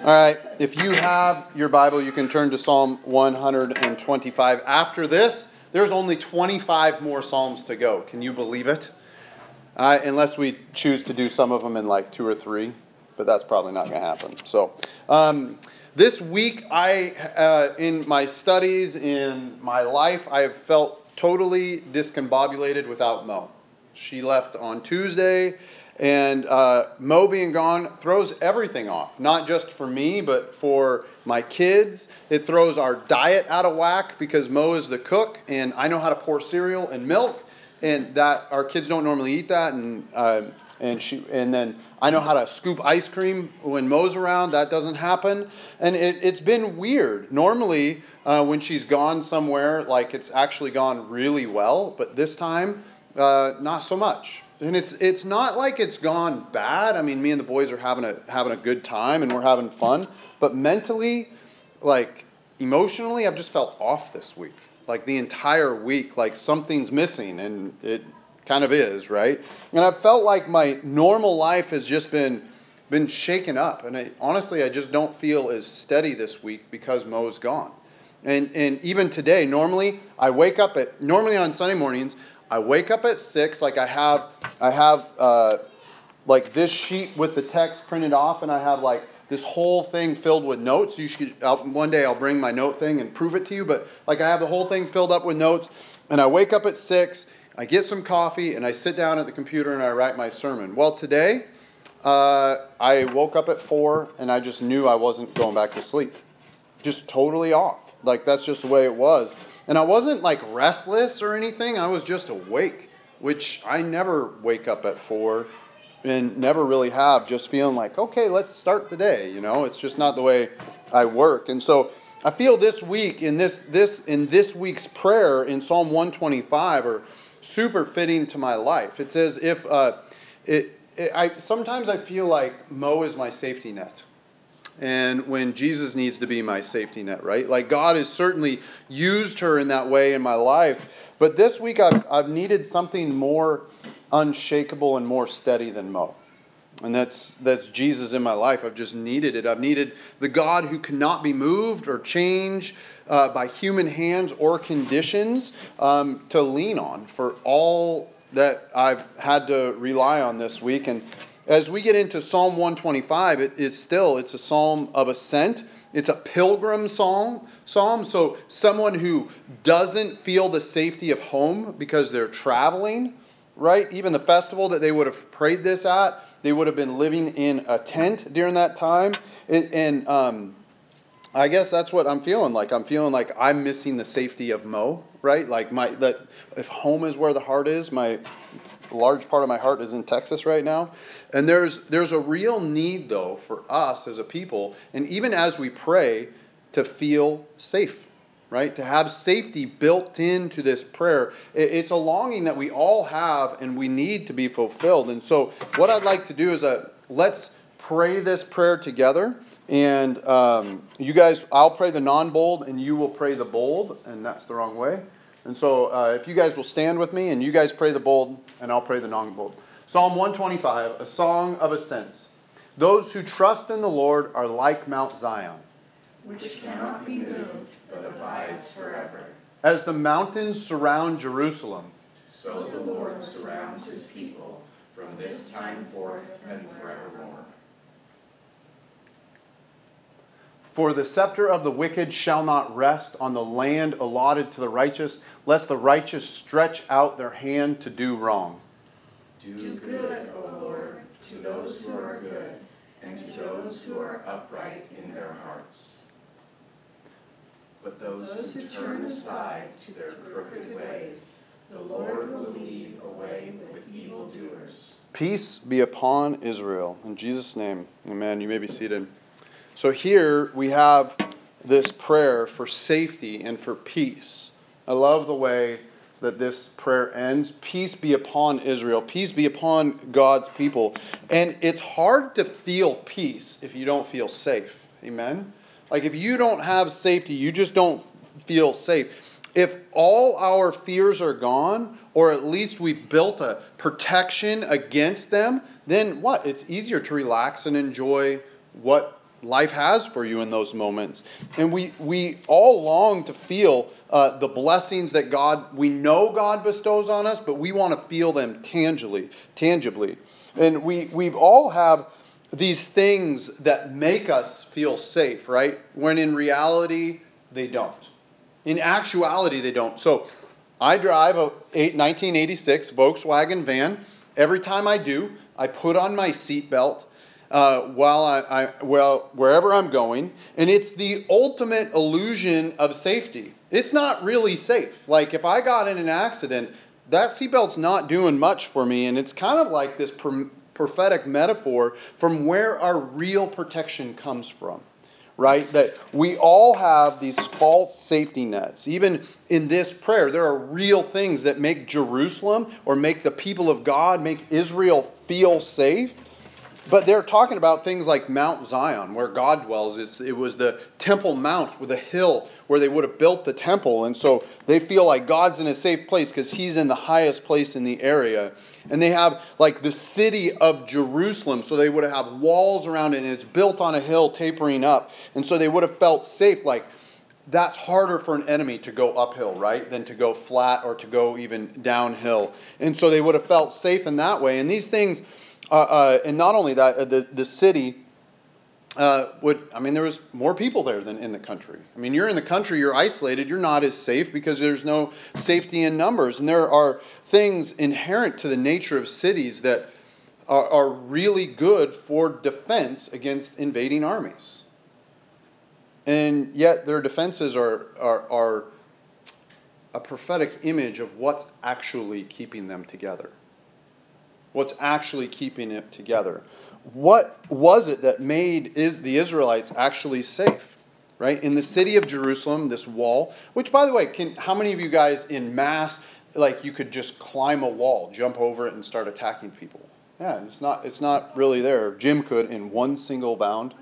All right, if you have your Bible, you can turn to Psalm 125. After this, there's only 25 more Psalms to go. Can you believe it? Uh, unless we choose to do some of them in like two or three, but that's probably not going to happen. So, um, this week, I, uh, in my studies, in my life, I have felt totally discombobulated without Mo. She left on Tuesday, and uh, Mo being gone throws everything off, not just for me, but for my kids. It throws our diet out of whack because Mo is the cook, and I know how to pour cereal and milk, and that our kids don't normally eat that, and uh, and she and then I know how to scoop ice cream when Mo's around. That doesn't happen, and it, has been weird. Normally, uh, when she's gone somewhere, like it's actually gone really well, but this time, uh, not so much. And it's it's not like it's gone bad. I mean, me and the boys are having a having a good time and we're having fun. But mentally, like emotionally, I've just felt off this week. Like the entire week, like something's missing, and it kind of is, right? And I've felt like my normal life has just been been shaken up, and I, honestly, I just don't feel as steady this week because Mo's gone. And and even today, normally I wake up at normally on Sunday mornings I wake up at six. Like I have, I have uh, like this sheet with the text printed off, and I have like this whole thing filled with notes. You should I'll, one day I'll bring my note thing and prove it to you. But like I have the whole thing filled up with notes, and I wake up at six. I get some coffee, and I sit down at the computer and I write my sermon. Well, today uh, I woke up at four, and I just knew I wasn't going back to sleep. Just totally off. Like that's just the way it was. And I wasn't like restless or anything, I was just awake, which I never wake up at four and never really have, just feeling like, okay, let's start the day. You know, it's just not the way I work. And so I feel this week in this this in this week's prayer in Psalm 125 are super fitting to my life. It says if uh, it, it I sometimes I feel like Mo is my safety net and when Jesus needs to be my safety net, right? Like God has certainly used her in that way in my life, but this week I've, I've needed something more unshakable and more steady than Mo. And that's that's Jesus in my life. I've just needed it. I've needed the God who cannot be moved or changed uh, by human hands or conditions um, to lean on for all that I've had to rely on this week. And as we get into Psalm 125, it is still it's a psalm of ascent. It's a pilgrim psalm. Psalm, so someone who doesn't feel the safety of home because they're traveling, right? Even the festival that they would have prayed this at, they would have been living in a tent during that time. It, and um, I guess that's what I'm feeling like. I'm feeling like I'm missing the safety of Mo, right? Like my that if home is where the heart is, my large part of my heart is in Texas right now. And there's, there's a real need, though, for us as a people, and even as we pray, to feel safe, right? To have safety built into this prayer. It's a longing that we all have and we need to be fulfilled. And so, what I'd like to do is uh, let's pray this prayer together. And um, you guys, I'll pray the non bold and you will pray the bold, and that's the wrong way. And so, uh, if you guys will stand with me and you guys pray the bold, and I'll pray the non bold. Psalm 125, a song of ascents. Those who trust in the Lord are like Mount Zion, which cannot be moved, but abides forever. As the mountains surround Jerusalem, so the Lord surrounds his people from this time forth and forevermore. For the scepter of the wicked shall not rest on the land allotted to the righteous, lest the righteous stretch out their hand to do wrong. Do good, O Lord, to those who are good, and to those who are upright in their hearts. But those, those who turn aside to their crooked ways, the Lord will lead away with evildoers. Peace be upon Israel. In Jesus' name, amen. You may be seated. So here we have this prayer for safety and for peace. I love the way that this prayer ends. Peace be upon Israel. Peace be upon God's people. And it's hard to feel peace if you don't feel safe. Amen? Like if you don't have safety, you just don't feel safe. If all our fears are gone, or at least we've built a protection against them, then what? It's easier to relax and enjoy what life has for you in those moments. And we, we all long to feel uh, the blessings that God, we know God bestows on us, but we want to feel them tangibly, tangibly. And we, we all have these things that make us feel safe, right? When in reality, they don't. In actuality, they don't. So I drive a 1986 Volkswagen van. Every time I do, I put on my seatbelt uh, while I, I, well wherever I'm going, and it's the ultimate illusion of safety. It's not really safe. Like if I got in an accident, that seatbelt's not doing much for me, and it's kind of like this prophetic metaphor from where our real protection comes from right? That we all have these false safety nets. Even in this prayer, there are real things that make Jerusalem or make the people of God, make Israel feel safe. But they're talking about things like Mount Zion, where God dwells. It's, it was the Temple Mount with a hill where they would have built the temple. And so they feel like God's in a safe place because he's in the highest place in the area. And they have like the city of Jerusalem. So they would have walls around it and it's built on a hill tapering up. And so they would have felt safe. Like that's harder for an enemy to go uphill, right, than to go flat or to go even downhill. And so they would have felt safe in that way. And these things uh, uh, and not only that, uh, the, the city uh, would, I mean, there was more people there than in the country. I mean, you're in the country, you're isolated, you're not as safe because there's no safety in numbers. And there are things inherent to the nature of cities that are, are really good for defense against invading armies. And yet their defenses are, are, are a prophetic image of what's actually keeping them together what's actually keeping it together. What was it that made the Israelites actually safe? Right? In the city of Jerusalem, this wall, which by the way, can how many of you guys in mass like you could just climb a wall, jump over it and start attacking people? Yeah, it's not it's not really there. Jim could in one single bound.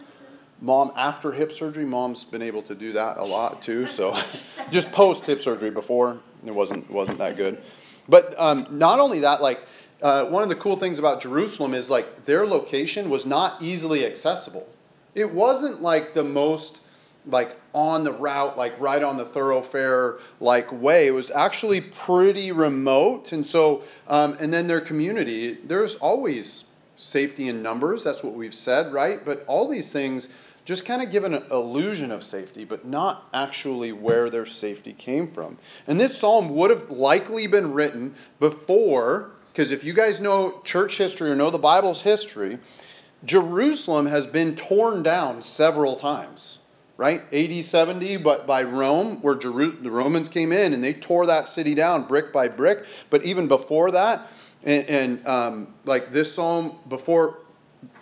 Mom, after hip surgery, mom's been able to do that a lot too. So, just post hip surgery. Before it wasn't wasn't that good. But um, not only that, like uh, one of the cool things about Jerusalem is like their location was not easily accessible. It wasn't like the most like on the route, like right on the thoroughfare like way. It was actually pretty remote, and so um, and then their community. There's always safety in numbers. That's what we've said, right? But all these things just kind of give an illusion of safety, but not actually where their safety came from. And this psalm would have likely been written before because if you guys know church history or know the Bible's history, Jerusalem has been torn down several times, right? AD 70, but by Rome, where Jeru- the Romans came in and they tore that city down brick by brick. But even before that, and, and um, like this psalm, before,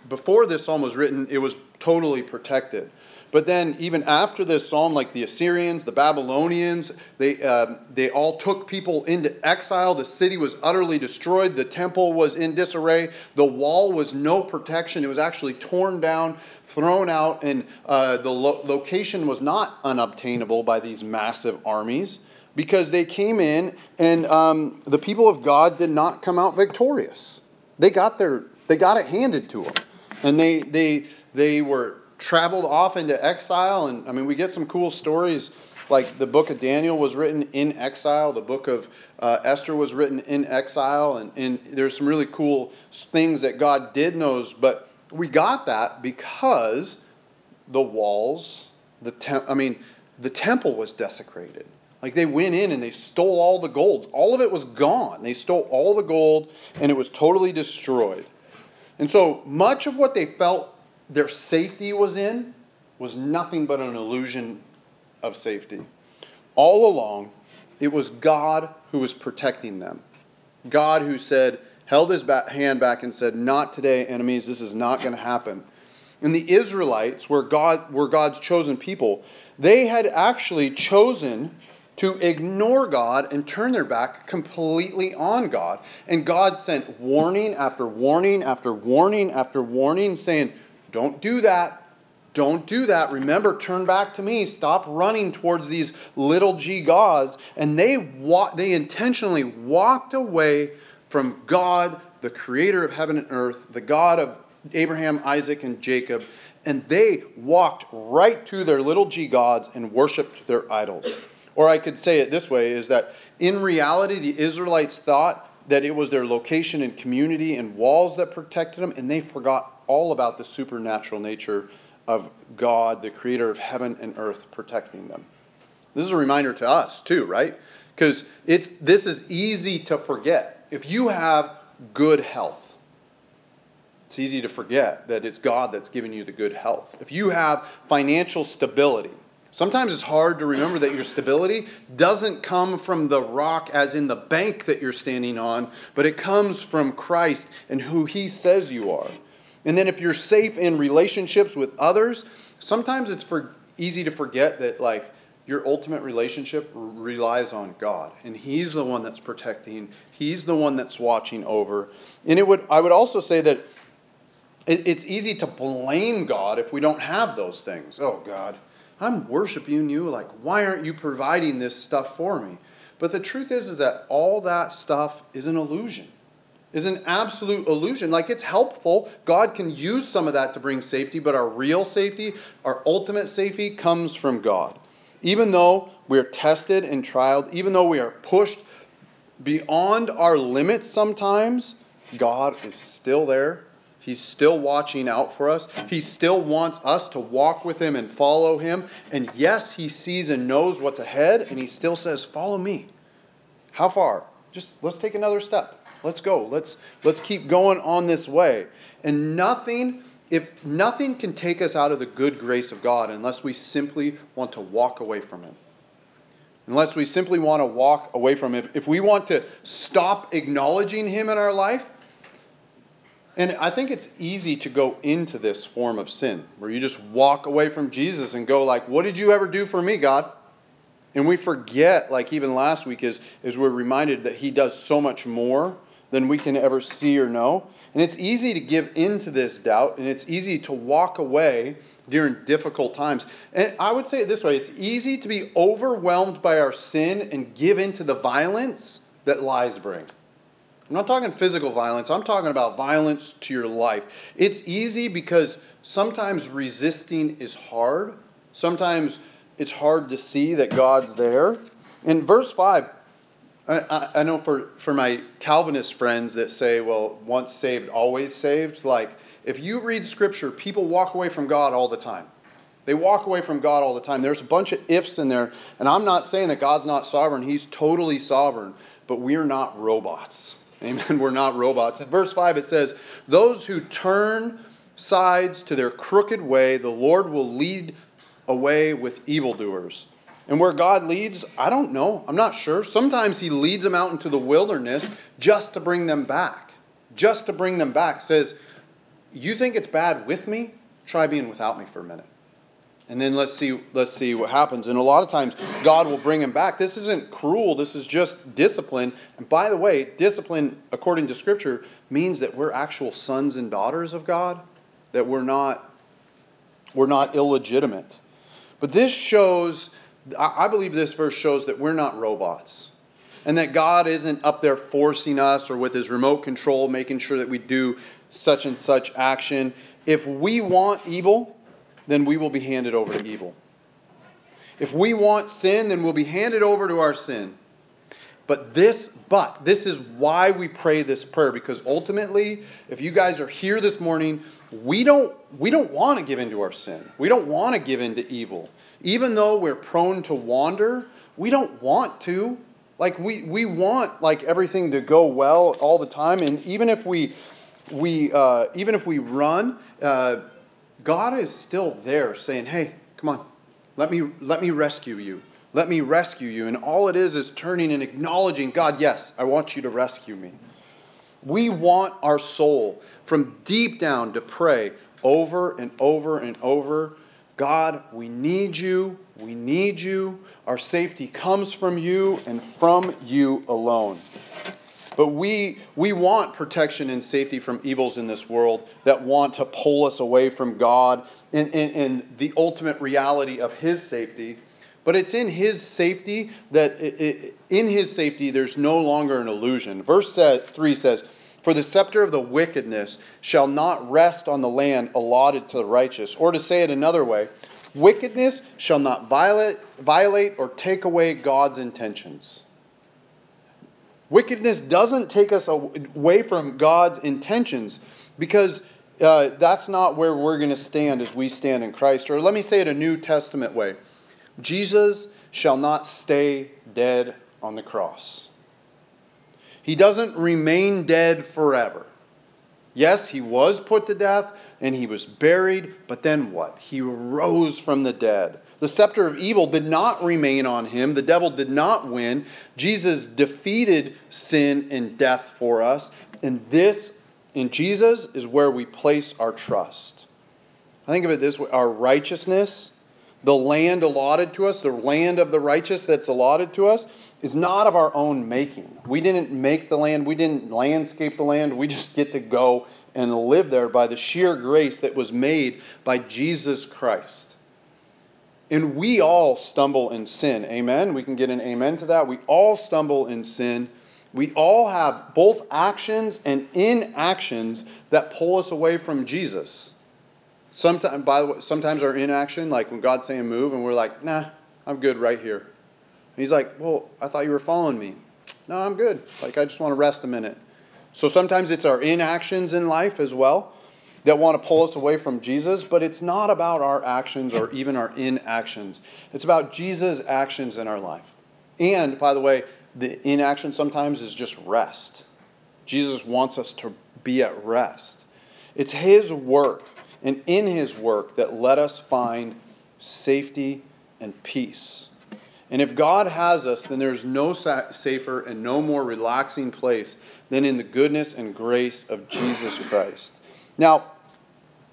before this psalm was written, it was totally protected. But then, even after this psalm, like the Assyrians, the Babylonians, they, uh, they all took people into exile. The city was utterly destroyed. The temple was in disarray. The wall was no protection. It was actually torn down, thrown out, and uh, the lo- location was not unobtainable by these massive armies because they came in and um, the people of God did not come out victorious. They got, their, they got it handed to them. And they, they, they were traveled off into exile. And I mean, we get some cool stories. Like the book of Daniel was written in exile, the book of uh, Esther was written in exile, and, and there's some really cool things that God did knows. But we got that because the walls, the temp- I mean, the temple was desecrated. Like they went in and they stole all the gold. All of it was gone. They stole all the gold and it was totally destroyed. And so much of what they felt their safety was in was nothing but an illusion of safety. All along, it was God who was protecting them. God who said, held his hand back and said, Not today, enemies, this is not going to happen. And the Israelites were, God, were God's chosen people. They had actually chosen to ignore God and turn their back completely on God. And God sent warning after warning after warning after warning, saying, don't do that. Don't do that. Remember, turn back to me. Stop running towards these little g gods. And they, wa- they intentionally walked away from God, the creator of heaven and earth, the God of Abraham, Isaac, and Jacob. and they walked right to their little g gods and worshiped their idols. Or I could say it this way is that in reality, the Israelites thought that it was their location and community and walls that protected them, and they forgot all about the supernatural nature of God, the creator of heaven and earth, protecting them. This is a reminder to us too, right? Because it's this is easy to forget. If you have good health, it's easy to forget that it's God that's giving you the good health. If you have financial stability, sometimes it's hard to remember that your stability doesn't come from the rock as in the bank that you're standing on, but it comes from Christ and who he says you are. And then if you're safe in relationships with others, sometimes it's for easy to forget that like your ultimate relationship relies on God. And he's the one that's protecting he's the one that's watching over. And it would I would also say that it's easy to blame God if we don't have those things. Oh God I'm worshiping you like why aren't you providing this stuff for me? But the truth is is that all that stuff is an illusion is an absolute illusion. Like it's helpful. God can use some of that to bring safety, but our real safety, our ultimate safety, comes from God. Even though we are tested and trialed, even though we are pushed beyond our limits sometimes, God is still there. He's still watching out for us. He still wants us to walk with Him and follow Him. And yes, He sees and knows what's ahead, and He still says, Follow me. How far? Just let's take another step. Let's go. Let's, let's keep going on this way. And nothing if nothing can take us out of the good grace of God unless we simply want to walk away from Him. Unless we simply want to walk away from Him. If we want to stop acknowledging Him in our life, and I think it's easy to go into this form of sin where you just walk away from Jesus and go like, "What did you ever do for me, God?" And we forget, like even last week, is, is we're reminded that He does so much more than we can ever see or know. And it's easy to give into this doubt, and it's easy to walk away during difficult times. And I would say it this way it's easy to be overwhelmed by our sin and give into the violence that lies bring. I'm not talking physical violence, I'm talking about violence to your life. It's easy because sometimes resisting is hard. Sometimes it's hard to see that God's there. In verse 5, I, I know for, for my Calvinist friends that say, well, once saved, always saved, like if you read scripture, people walk away from God all the time. They walk away from God all the time. There's a bunch of ifs in there, and I'm not saying that God's not sovereign. He's totally sovereign, but we're not robots. Amen. We're not robots. In verse 5, it says, Those who turn sides to their crooked way, the Lord will lead away with evildoers. And where God leads, I don't know. I'm not sure. Sometimes He leads them out into the wilderness just to bring them back. Just to bring them back. Says, You think it's bad with me? Try being without me for a minute. And then let's see, let's see what happens. And a lot of times God will bring them back. This isn't cruel, this is just discipline. And by the way, discipline, according to Scripture, means that we're actual sons and daughters of God, that we're not, we're not illegitimate. But this shows I believe this verse shows that we're not robots and that God isn't up there forcing us or with his remote control making sure that we do such and such action. If we want evil, then we will be handed over to evil. If we want sin, then we'll be handed over to our sin. But this, but this is why we pray this prayer because ultimately, if you guys are here this morning, we don't we don't want to give into our sin. We don't want to give into evil even though we're prone to wander, we don't want to. Like we, we want like everything to go well all the time, and even if we we uh, even if we run, uh, God is still there saying, "Hey, come on, let me let me rescue you. Let me rescue you." And all it is is turning and acknowledging, God, yes, I want you to rescue me. We want our soul from deep down to pray over and over and over God, we need you. We need you. Our safety comes from you and from you alone. But we, we want protection and safety from evils in this world that want to pull us away from God and, and, and the ultimate reality of His safety. But it's in His safety that, it, it, in His safety, there's no longer an illusion. Verse 3 says, For the scepter of the wickedness shall not rest on the land allotted to the righteous. Or to say it another way, wickedness shall not violate, violate or take away God's intentions. Wickedness doesn't take us away from God's intentions because uh, that's not where we're going to stand as we stand in Christ. Or let me say it a New Testament way Jesus shall not stay dead on the cross. He doesn't remain dead forever. Yes, he was put to death and he was buried, but then what? He rose from the dead. The scepter of evil did not remain on him. The devil did not win. Jesus defeated sin and death for us. And this, in Jesus, is where we place our trust. I think of it this way our righteousness, the land allotted to us, the land of the righteous that's allotted to us, is not of our own making. We didn't make the land, we didn't landscape the land, we just get to go and live there by the sheer grace that was made by Jesus Christ. And we all stumble in sin. Amen. We can get an amen to that. We all stumble in sin. We all have both actions and inactions that pull us away from Jesus. Sometimes, by the way, sometimes our inaction, like when God's saying move, and we're like, nah, I'm good right here he's like, Well, I thought you were following me. No, I'm good. Like, I just want to rest a minute. So sometimes it's our inactions in life as well that want to pull us away from Jesus, but it's not about our actions or even our inactions. It's about Jesus' actions in our life. And, by the way, the inaction sometimes is just rest. Jesus wants us to be at rest. It's His work and in His work that let us find safety and peace. And if God has us, then there's no safer and no more relaxing place than in the goodness and grace of Jesus Christ. Now,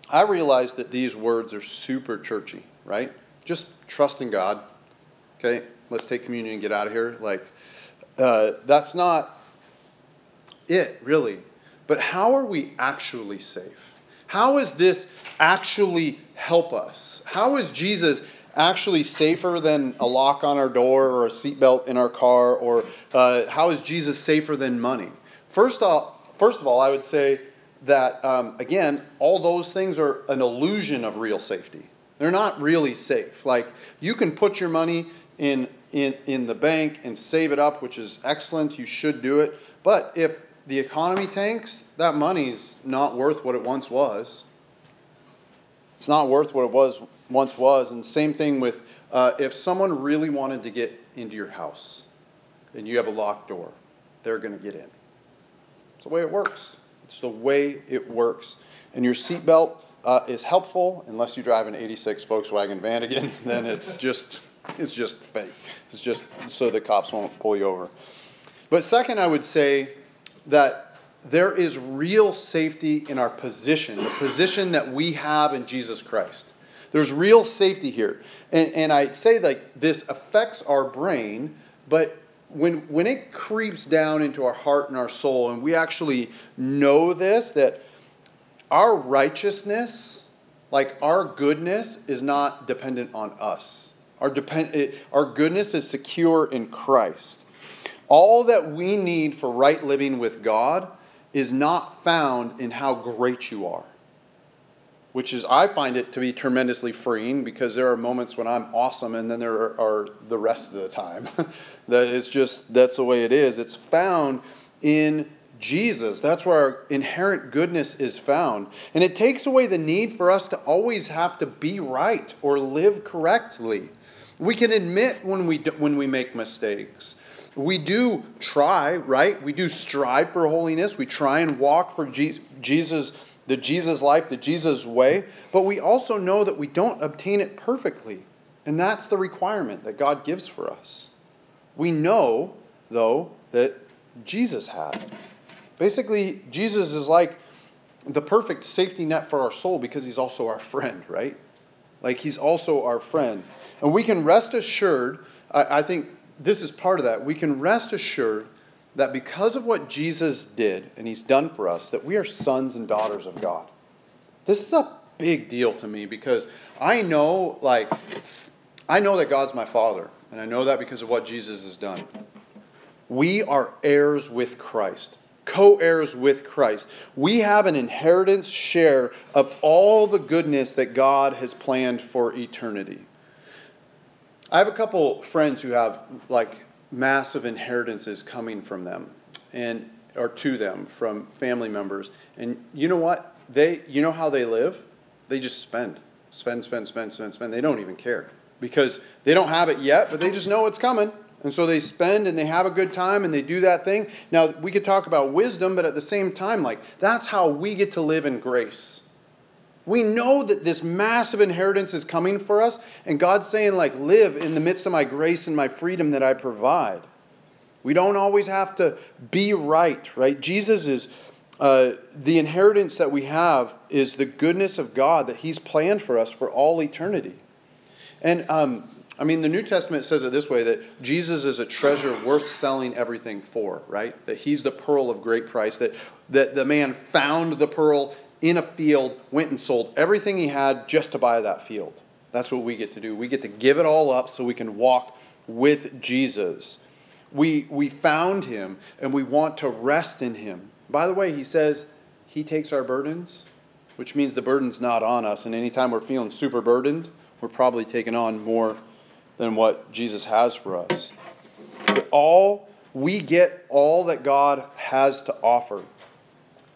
I realize that these words are super churchy, right? Just trust in God. Okay, let's take communion and get out of here. Like, uh, that's not it, really. But how are we actually safe? How does this actually help us? How is Jesus actually safer than a lock on our door or a seatbelt in our car? Or uh, how is Jesus safer than money? First, all, first of all, I would say that, um, again, all those things are an illusion of real safety. They're not really safe. Like, you can put your money in, in, in the bank and save it up, which is excellent. You should do it. But if the economy tanks, that money's not worth what it once was. It's not worth what it was once was. And same thing with uh, if someone really wanted to get into your house and you have a locked door, they're going to get in. It's the way it works. It's the way it works. And your seatbelt uh, is helpful unless you drive an 86 Volkswagen van again, then it's just it's just fake. It's just so the cops won't pull you over. But second, I would say that there is real safety in our position, the position that we have in Jesus Christ. There's real safety here. And, and I say like this affects our brain, but when, when it creeps down into our heart and our soul, and we actually know this, that our righteousness, like our goodness, is not dependent on us. Our, depend, it, our goodness is secure in Christ. All that we need for right living with God is not found in how great you are which is I find it to be tremendously freeing because there are moments when I'm awesome and then there are, are the rest of the time that it's just that's the way it is. It's found in Jesus. That's where our inherent goodness is found. And it takes away the need for us to always have to be right or live correctly. We can admit when we do, when we make mistakes. We do try, right? We do strive for holiness. We try and walk for Jesus the Jesus life, the Jesus way, but we also know that we don't obtain it perfectly. And that's the requirement that God gives for us. We know, though, that Jesus had. Basically, Jesus is like the perfect safety net for our soul because he's also our friend, right? Like he's also our friend. And we can rest assured, I, I think this is part of that, we can rest assured that because of what Jesus did and he's done for us, that we are sons and daughters of God. This is a big deal to me because I know, like, I know that God's my father, and I know that because of what Jesus has done. We are heirs with Christ. co heirs with Christ. We have an inheritance share of all the goodness that God has planned for eternity. I have a couple friends who have like massive inheritances coming from them and or to them from family members. And you know what? They you know how they live? They just spend. Spend, spend, spend, spend, spend. They don't even care. Because they don't have it yet, but they just know it's coming. And so they spend and they have a good time and they do that thing. Now, we could talk about wisdom, but at the same time, like, that's how we get to live in grace. We know that this massive inheritance is coming for us, and God's saying, like, live in the midst of my grace and my freedom that I provide. We don't always have to be right, right? Jesus is uh, the inheritance that we have is the goodness of God that He's planned for us for all eternity. And um, I mean, the New Testament says it this way that Jesus is a treasure worth selling everything for, right? That he's the pearl of great price, that, that the man found the pearl in a field, went and sold everything he had just to buy that field. That's what we get to do. We get to give it all up so we can walk with Jesus. We, we found him and we want to rest in him. By the way, he says he takes our burdens, which means the burden's not on us. And anytime we're feeling super burdened, we're probably taking on more than what Jesus has for us. But all we get all that God has to offer.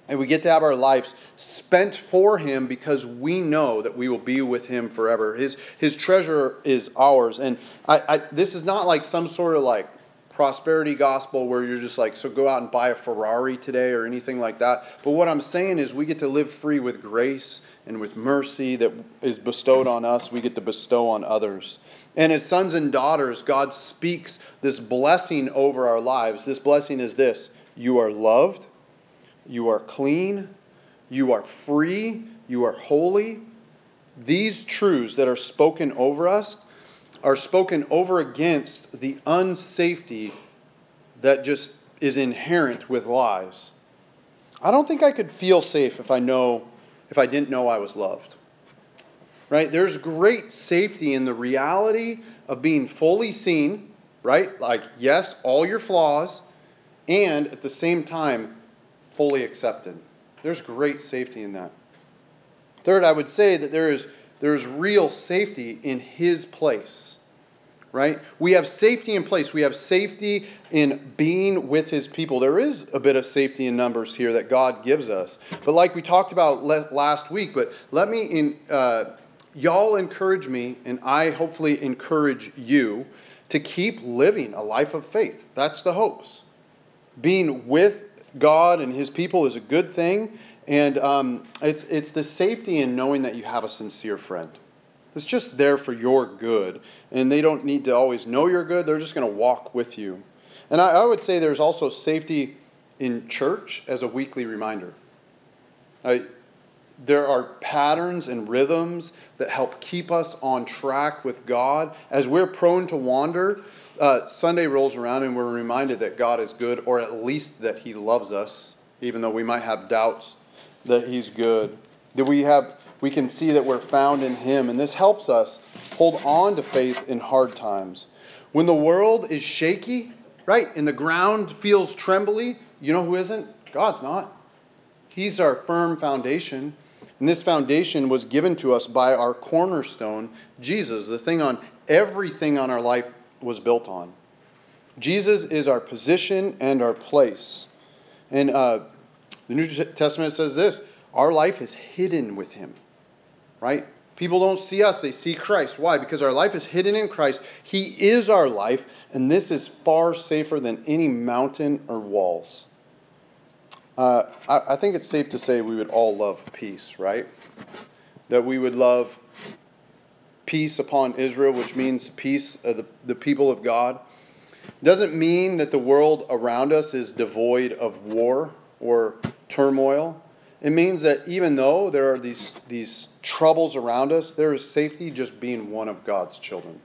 And we get to have our lives spent for Him because we know that we will be with Him forever. His, his treasure is ours. And I, I, this is not like some sort of like prosperity gospel where you're just like, so go out and buy a Ferrari today or anything like that. But what I'm saying is, we get to live free with grace and with mercy that is bestowed on us, we get to bestow on others. And as sons and daughters, God speaks this blessing over our lives. This blessing is this you are loved, you are clean, you are free, you are holy. These truths that are spoken over us are spoken over against the unsafety that just is inherent with lies. I don't think I could feel safe if I know if I didn't know I was loved right? There's great safety in the reality of being fully seen, right? Like, yes, all your flaws, and at the same time, fully accepted. There's great safety in that. Third, I would say that there is, there is real safety in His place, right? We have safety in place. We have safety in being with His people. There is a bit of safety in numbers here that God gives us. But like we talked about last week, but let me in, uh, y'all encourage me, and I hopefully encourage you to keep living a life of faith. That's the hopes. Being with God and His people is a good thing, and um, it's, it's the safety in knowing that you have a sincere friend. It's just there for your good, and they don't need to always know you're good, they're just going to walk with you. And I, I, would say there's also safety in church as a weekly reminder. I, there are patterns and rhythms that help keep us on track with God. As we're prone to wander, uh, Sunday rolls around and we're reminded that God is good, or at least that He loves us, even though we might have doubts that He's good. That we have, we can see that we're found in Him, and this helps us hold on to faith in hard times. When the world is shaky, right, and the ground feels trembly, you know who isn't? God's not. He's our firm foundation. And this foundation was given to us by our cornerstone, Jesus, the thing on everything on our life was built on. Jesus is our position and our place. And uh, the New Testament says this our life is hidden with him, right? People don't see us, they see Christ. Why? Because our life is hidden in Christ. He is our life, and this is far safer than any mountain or walls. Uh, I, I think it's safe to say we would all love peace, right? That we would love peace upon Israel, which means peace of the, the people of God. Doesn't mean that the world around us is devoid of war or turmoil. It means that even though there are these, these troubles around us, there is safety just being one of God's children.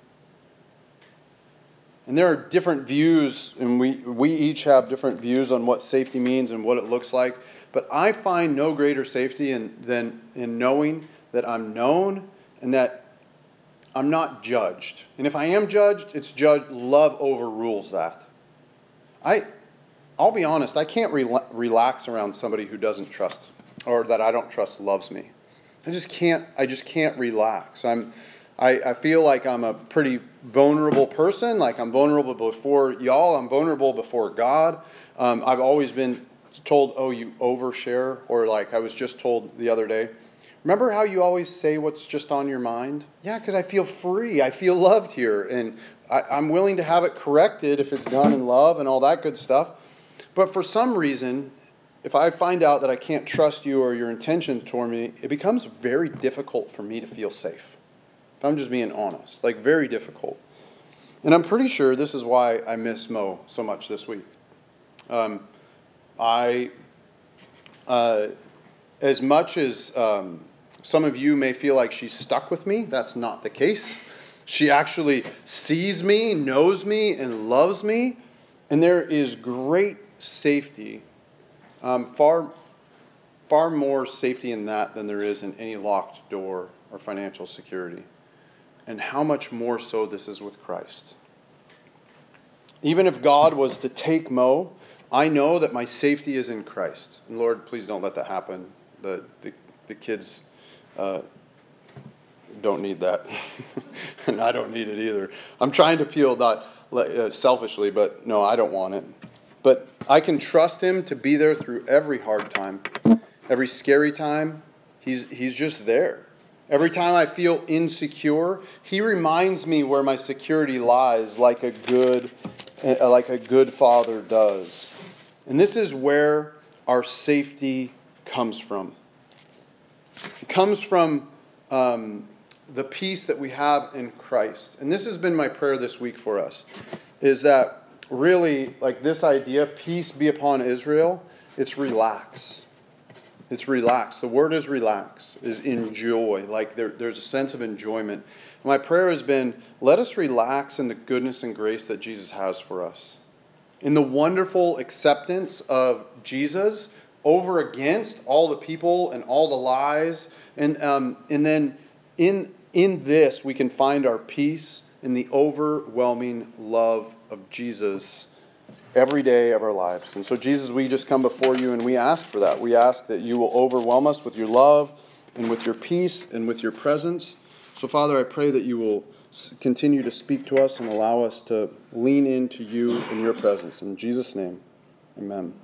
And there are different views, and we, we each have different views on what safety means and what it looks like. But I find no greater safety in, than in knowing that I'm known and that I'm not judged. And if I am judged, it's judged, love overrules that. I, I'll be honest, I can't rela- relax around somebody who doesn't trust or that I don't trust loves me. I just can't, I just can't relax. I'm, I, I feel like I'm a pretty vulnerable person. Like I'm vulnerable before y'all. I'm vulnerable before God. Um, I've always been told, oh, you overshare. Or like I was just told the other day, remember how you always say what's just on your mind? Yeah, because I feel free. I feel loved here. And I, I'm willing to have it corrected if it's done in love and all that good stuff. But for some reason, if I find out that I can't trust you or your intentions toward me, it becomes very difficult for me to feel safe. If I'm just being honest, like very difficult. And I'm pretty sure this is why I miss Mo so much this week. Um, I, uh, as much as um, some of you may feel like she's stuck with me, that's not the case. She actually sees me, knows me, and loves me. And there is great safety, um, far, far more safety in that than there is in any locked door or financial security. And how much more so this is with Christ. Even if God was to take Mo, I know that my safety is in Christ. And Lord, please don't let that happen. The, the, the kids uh, don't need that. and I don't need it either. I'm trying to peel that uh, selfishly, but no, I don't want it. But I can trust Him to be there through every hard time, every scary time. He's, he's just there. Every time I feel insecure, He reminds me where my security lies, like a good, uh, like a good father does. And this is where our safety comes from. It comes from um, the peace that we have in Christ. And this has been my prayer this week for us is that really, like this idea, peace be upon Israel, it's relax. It's relax. The word is relax, is enjoy. Like there, there's a sense of enjoyment. My prayer has been let us relax in the goodness and grace that Jesus has for us. In the wonderful acceptance of Jesus over against all the people and all the lies. And, um, and then in, in this, we can find our peace in the overwhelming love of Jesus every day of our lives. And so, Jesus, we just come before you and we ask for that. We ask that you will overwhelm us with your love and with your peace and with your presence. So, Father, I pray that you will continue to speak to us and allow us to lean into you in your presence. In Jesus' name, amen.